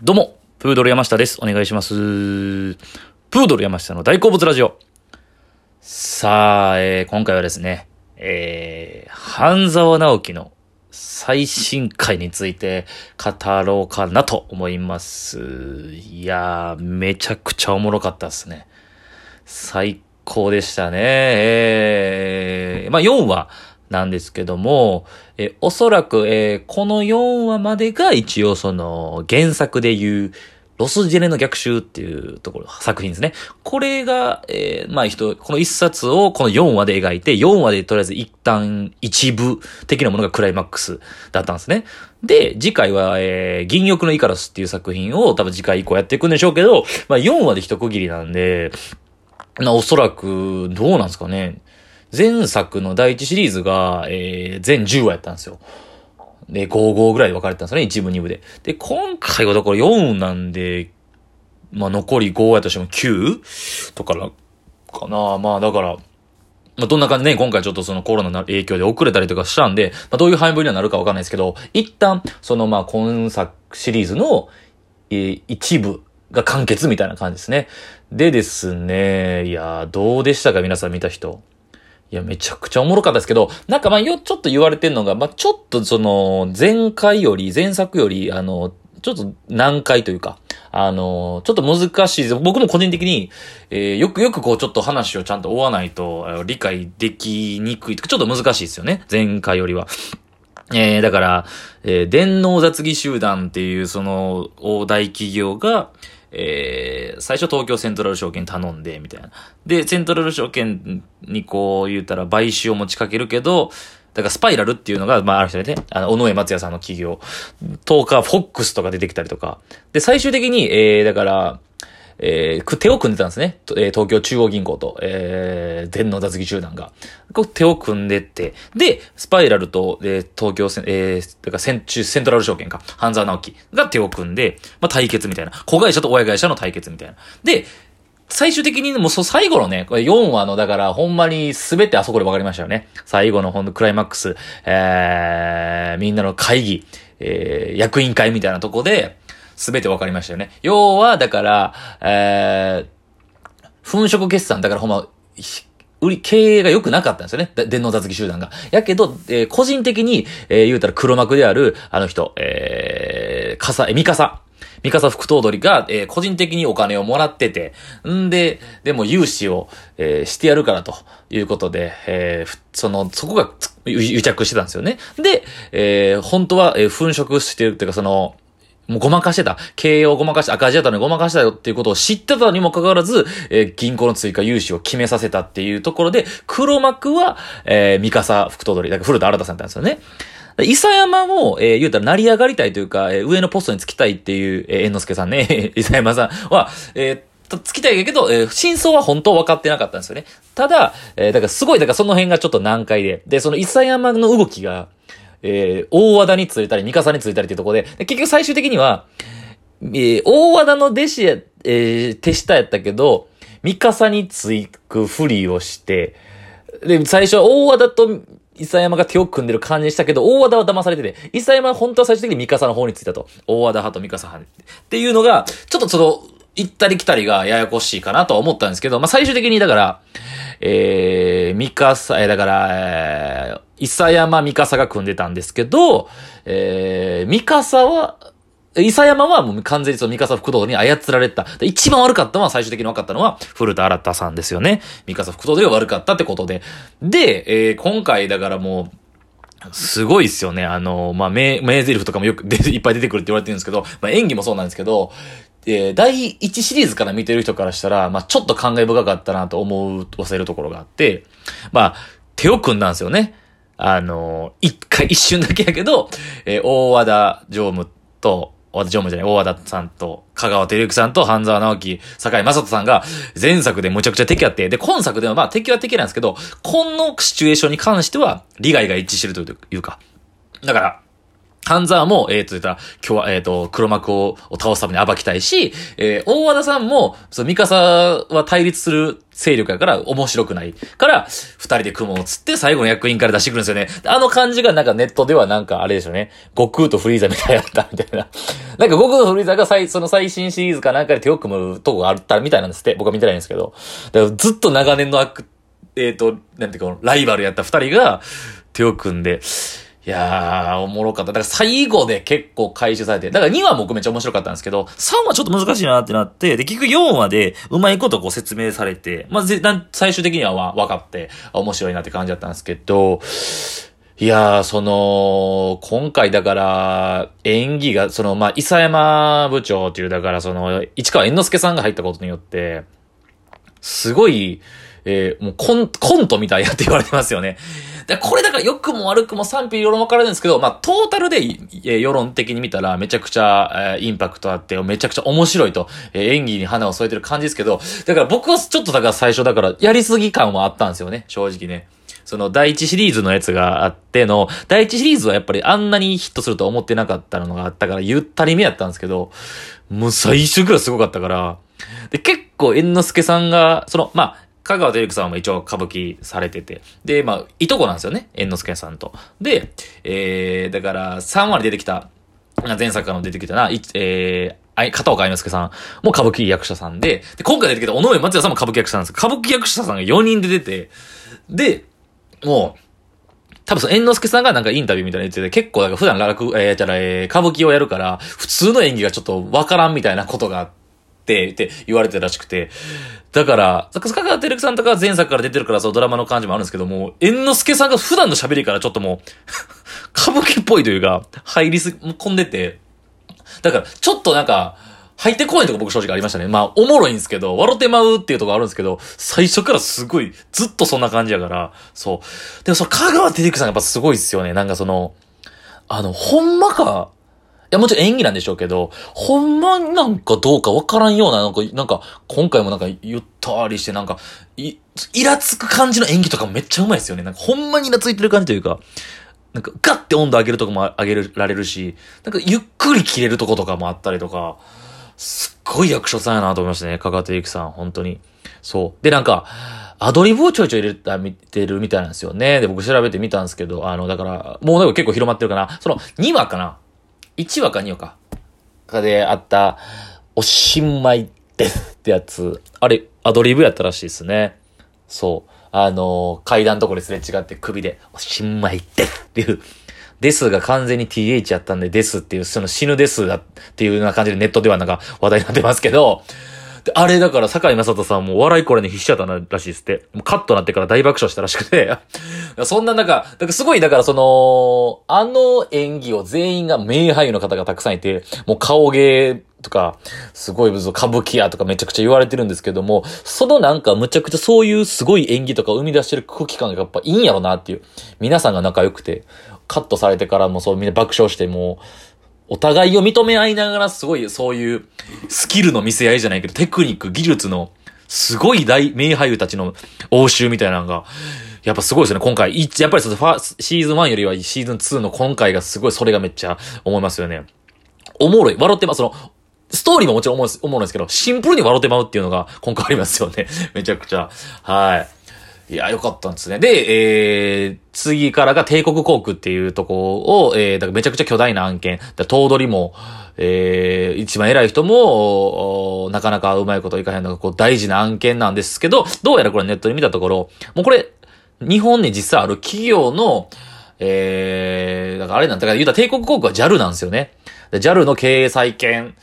どうも、プードル山下です。お願いします。プードル山下の大好物ラジオ。さあ、えー今回はですね、えー、半沢直樹の最新回について語ろうかなと思います。いやー、めちゃくちゃおもろかったですね。最高でしたね。えー、まあ4話なんですけども、えおそらく、えーこの4話までが一応その原作で言う、ロスジェネの逆襲っていうところ、作品ですね。これが、えーまあ人、この一冊をこの4話で描いて、4話でとりあえず一旦一部的なものがクライマックスだったんですね。で、次回は、えー銀翼のイカロスっていう作品を多分次回以降やっていくんでしょうけど、まあ4話で一区切りなんで、なおそらく、どうなんですかね。前作の第一シリーズが、えー、全10話やったんですよ。で、5-5ぐらいで分かれてたんですよね、1部2部で。で、今回はだから4なんで、まあ残り5やとしても 9? とか、かな。まあだから、まあどんな感じでね、今回ちょっとそのコロナの影響で遅れたりとかしたんで、まあどういう配分にはなるか分かんないですけど、一旦、そのまあ今作シリーズの、えー一部が完結みたいな感じですね。でですね、いや、どうでしたか皆さん見た人。いや、めちゃくちゃおもろかったですけど、なんかまあ、よ、ちょっと言われてんのが、まあ、ちょっとその、前回より、前作より、あの、ちょっと難解というか、あの、ちょっと難しいです。僕も個人的に、えーよくよくこう、ちょっと話をちゃんと追わないと、理解できにくい。ちょっと難しいですよね。前回よりは。えー、だから、えー電脳雑技集団っていう、その、大企業が、えー、最初東京セントラル証券頼んで、みたいな。で、セントラル証券にこう言ったら買収を持ちかけるけど、だからスパイラルっていうのが、まあある人でね、あの、尾上松也さんの企業とか、フォックスとか出てきたりとか。で、最終的に、えー、だから、えー、手を組んでたんですね。え東京中央銀行と、えー、電脳雑技集団が。こう手を組んでって、で、スパイラルと、えー東京セン、えー、だからセンセントラル証券か、半沢直樹が手を組んで、まあ、対決みたいな。子会社と親会社の対決みたいな。で、最終的にもうそ最後のね、これ4話の、だからほんまに全てあそこで分かりましたよね。最後のほんとクライマックス、えー、みんなの会議、えー、役員会みたいなとこで、全て分かりましたよね。要は、だから、えー、粉飾決算、だからほんま、売り、経営が良くなかったんですよね。電脳雑技集団が。やけど、えー個人的に、えー言うたら黒幕である、あの人、えー、かさ、え、ミカサ。ミカサ副頭取が、えー個人的にお金をもらってて、んで、でも融資を、えーしてやるからということで、えーその、そこがつ癒癒着してたんですよね。で、えー本当は、えー粉飾してるっていうか、その、もうごまかしてた。経営をごまかして、赤字だったのにごまかしたよっていうことを知ってたにもかかわらず、えー銀行の追加融資を決めさせたっていうところで、黒幕は、えー、三笠副頭取、だから古田新さんだったんですよね。伊佐山も、えー言うたら成り上がりたいというか、えー上のポストにつきたいっていう、えー、猿之助さんね、伊佐山さんは、えーとつきたいけど、えー真相は本当分かってなかったんですよね。ただ、えーだからすごい、だからその辺がちょっと難解で、で、その伊佐山の動きが、えー大和田についたり、三笠についたりっていうところで、結局最終的には、えー大和田の弟子や、えー手下やったけど、三笠につくふりをして、で、最初は大和田と伊佐山が手を組んでる感じにしたけど、大和田は騙されてて、伊佐山は本当は最終的に三笠の方についたと。大和田派と三笠派っていうのが、ちょっとその、行ったり来たりがややこしいかなとは思ったんですけど、まあ、最終的にだから、えー、三笠、えーだから、えー、伊佐山三笠が組んでたんですけど、えー、三笠は、伊佐山はもう完全にその三笠副頭取に操られた。一番悪かったのは、最終的に分かったのは、古田新太さんですよね。三笠副頭取が悪かったってことで。で、えー今回だからもう、すごいっすよね。あの、まあ、名、名台詞とかもよくいっぱい出てくるって言われてるんですけど、まあ、演技もそうなんですけど、え第1シリーズから見てる人からしたら、まあ、ちょっと感慨深かったなと思わせるところがあって、まあ、手を組んだんですよね。あの、一回、一瞬だけやけど、えー大和田常務と、大和田常務じゃない、大和田さんと、香川照之さんと、半沢直樹、坂井正人さんが、前作でむちゃくちゃ敵やって、で、今作ではまあ敵は敵なんですけど、このシチュエーションに関しては、利害が一致してるというか、だから、半沢も、えっ、ー、と、言ったら、今日は、えっ、ー、と、黒幕を倒すために暴きたいし、えー、大和田さんも、その、ミカサは対立する勢力やから面白くない。から、二人で雲を釣って最後の役員から出してくるんですよね。あの感じがなんかネットではなんかあれでしょうね。悟空とフリーザみたいだったみたいな。なんか悟空とフリーザが最、その最新シリーズかなんかで手を組むとこがあったみたいなんですって。僕は見てないんですけど。だからずっと長年の悪、えっ、ー、と、なんていうか、ライバルやった二人が手を組んで、いやー、おもろかった。だから最後で結構回収されて、だから2話もめっちゃ面白かったんですけど、3話ちょっと難しいなってなって、で、結局4話でうまいことこう説明されて、まあ、ぜ、最終的には分かって、面白いなって感じだったんですけど、いやー、その、今回だから、演技が、その、まあ、伊佐山部長っていう、だからその、市川猿之助さんが入ったことによって、すごい、えー、もうコン、コントみたいやって言われてますよね。で、これだから良くも悪くも賛否両論分かれるんですけど、まあ、トータルで、え、世論的に見たらめちゃくちゃ、え、インパクトあって、めちゃくちゃ面白いと、え、演技に花を添えてる感じですけど、だから僕はちょっとだから最初だから、やりすぎ感はあったんですよね、正直ね。その第一シリーズのやつがあっての、第一シリーズはやっぱりあんなにヒットすると思ってなかったのがあったから、ゆったりめやったんですけど、もう最初からすごかったから、で、結構猿之助さんが、その、まあ、香川照之さんも一応歌舞伎されてて。で、まあ、いとこなんですよね。猿之助さんと。で、えー、だから、3話に出てきた、前作から出てきたな、えー、片岡愛之助さんも歌舞伎役者さんで、で、今回出てきた尾上松也さんも歌舞伎役者なんです歌舞伎役者さんが4人で出て、で、もう、多分その猿之助さんがなんかインタビューみたいな言ってて、結構なんか普段楽、えー、じゃら、えー、歌舞伎をやるから、普通の演技がちょっとわからんみたいなことがあって、って言われてたらしくて、だから、坂川照之さんとかは前作から出てるからそうドラマの感じもあるんですけども、猿之助さんが普段の喋りからちょっともう歌舞伎っぽいというか、入りす、込んでて、だから、ちょっとなんか、入ってこないとこ僕正直ありましたね。まあ、おもろいんですけど、笑ってまうっていうとこあるんですけど、最初からすごい、ずっとそんな感じやから、そう。でもその香川照之さんやっぱすごいっすよね。なんかその、あの、ほんまか、いや、もちろん演技なんでしょうけど、ほんまなんかどうかわからんような、なんか、なんか、今回もなんか、ゆったりして、なんか、い、イラつく感じの演技とかめっちゃうまいですよね。なんか、ほんまにイラついてる感じというか、なんか、ガッて温度上げるとこも上げられるし、なんか、ゆっくり切れるとことかもあったりとか、すっごい役所さんやなと思いましたね。かかてゆきさん、本当に。そう。で、なんか、アドリブをちょいちょい入れた、見てるみたいなんですよね。で、僕調べてみたんですけど、あの、だから、もうなんか結構広まってるかな。その、2話かな。1話か2話か。かであった、おしまいですってやつ。あれ、アドリブやったらしいですね。そう。あの、階段とこですれ違って首で、おしまいですっていう。ですが完全に th やったんで、ですっていう、その死ぬですだっていうような感じでネットではなんか話題になってますけど、で、あれだから、坂井正人さんも笑いこれに必死だったらしいですって。カットなってから大爆笑したらしくて。そんな中、だからすごい、だからその、あの演技を全員が名俳優の方がたくさんいて、もう顔芸とか、すごい歌舞伎やとかめちゃくちゃ言われてるんですけども、そのなんかむちゃくちゃそういうすごい演技とか生み出してる空気感がやっぱいいんやろなっていう。皆さんが仲良くて、カットされてからもそうみんな爆笑してもう、お互いを認め合いながらすごいそういうスキルの見せ合いじゃないけど、テクニック、技術のすごい大名俳優たちの応酬みたいなのが、やっぱすごいですね、今回。やっぱりそのファシーズン1よりはシーズン2の今回がすごい、それがめっちゃ思いますよね。おもろい。笑ってます。その、ストーリーももちろん思うんですけど、シンプルに笑ってまうっていうのが今回ありますよね。めちゃくちゃ。はい。いや、よかったんですね。で、えー、次からが帝国航空っていうとこを、えー、だからめちゃくちゃ巨大な案件。だ頭取も、えー、一番偉い人も、なかなかうまいこといかへんのが、こう、大事な案件なんですけど、どうやらこれネットで見たところ、もうこれ、日本に実際ある企業の、えー、だからあれなんだから言うたら帝国航空は JAL なんですよね。JAL の経営再建、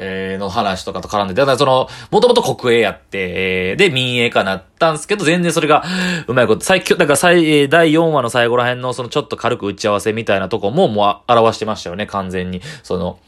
えー、の話とかと絡んで、だからその、もともと国営やって、えー、で、民営化なったんですけど、全然それが、うまいこと、最強、だから最、第4話の最後ら辺の、そのちょっと軽く打ち合わせみたいなとこも、もう表してましたよね、完全に。その、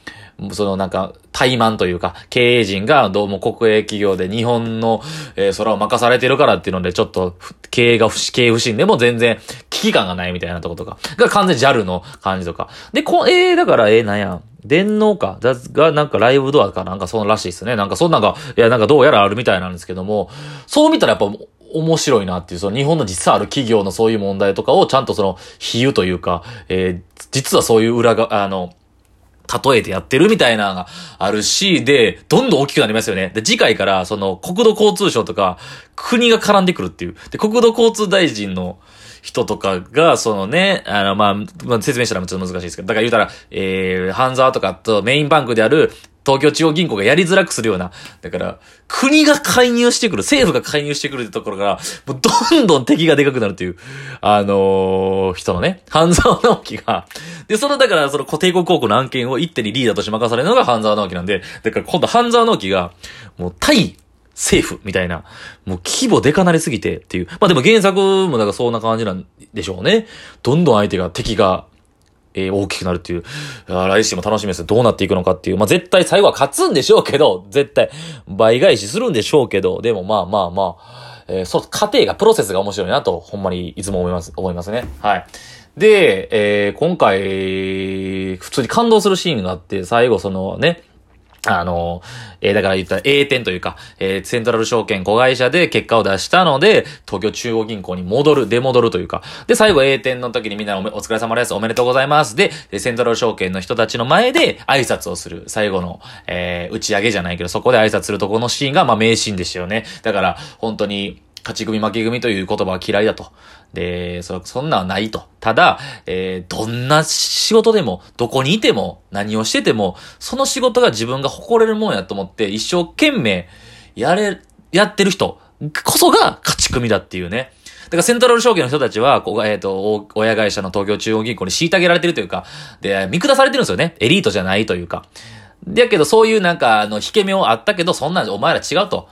そのなんか、怠慢というか、経営陣がどうも国営企業で日本の、えー、空を任されてるからっていうので、ちょっと、経営が不死、経営不振でも全然危機感がないみたいなとことか、が完全 JAL の感じとか。で、こ、えー、だから、えー、なんや、電脳か、が、なんかライブドアかなんかそのらしいですね。なんかそんなんが、いや、なんかどうやらあるみたいなんですけども、そう見たらやっぱ、面白いなっていう、その日本の実際ある企業のそういう問題とかをちゃんとその比喩というか、えー、実はそういう裏が、あの、例えてやってるみたいなのがあるし、で、どんどん大きくなりますよね。で、次回から、その、国土交通省とか、国が絡んでくるっていう。で、国土交通大臣の人とかが、そのね、あの、まあ、説明したらちょっと難しいですけど、だから言うたら、えー、ハンザーとかとメインバンクである、東京中央銀行がやりづらくするような。だから、国が介入してくる、政府が介入してくるってところから、もうどんどん敵がでかくなるという、あのー、人のね、半沢直樹が、で、その、だから、その固定国高校の案件を一手にリーダーとして任されるのが半沢直樹なんで、だから今度半沢直樹が、もう対政府みたいな、もう規模でかなりすぎてっていう。まあでも原作もだからそんな感じなんでしょうね。どんどん相手が、敵がえー、大きくなるっていう。来週も楽しみです。どうなっていくのかっていう。まあ、絶対最後は勝つんでしょうけど、絶対倍返しするんでしょうけど、でもまあまあまあ、えー、そ、過程が、プロセスが面白いなと、ほんまにいつも思います、思いますね。はい。で、えー、今回、普通に感動するシーンがあって、最後そのね、あの、えー、だから言ったら A 点というか、えー、セントラル証券子会社で結果を出したので、東京中央銀行に戻る、出戻るというか、で、最後 A 点の時にみんなおお疲れ様です、おめでとうございます。で、セントラル証券の人たちの前で挨拶をする、最後の、えー、打ち上げじゃないけど、そこで挨拶するとこのシーンが、まあ名シーンでしたよね。だから、本当に、勝ち組負け組という言葉は嫌いだと。で、そ、そんなはないと。ただ、えー、どんな仕事でも、どこにいても、何をしてても、その仕事が自分が誇れるもんやと思って、一生懸命、やれ、やってる人こそが勝ち組だっていうね。だからセントラル証券の人たちは、こう、えっ、ー、と、親会社の東京中央銀行に虐げられてるというか、で、見下されてるんですよね。エリートじゃないというか。だけど、そういうなんか、あの、引け目をあったけど、そんなお前ら違うと。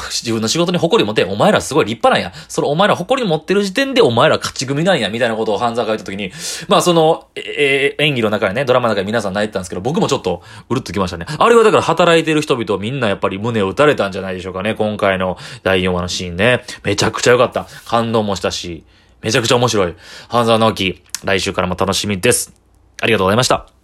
自分の仕事に誇り持て、お前らすごい立派なんや。そのお前ら誇り持ってる時点でお前ら勝ち組なんや、みたいなことを半沢が言った時に、まあその、えー、演技の中でね、ドラマの中で皆さん泣いてたんですけど、僕もちょっと、うるっときましたね。あれはだから働いてる人々みんなやっぱり胸を打たれたんじゃないでしょうかね。今回の第4話のシーンね。めちゃくちゃ良かった。感動もしたし、めちゃくちゃ面白い。半沢直樹、来週からも楽しみです。ありがとうございました。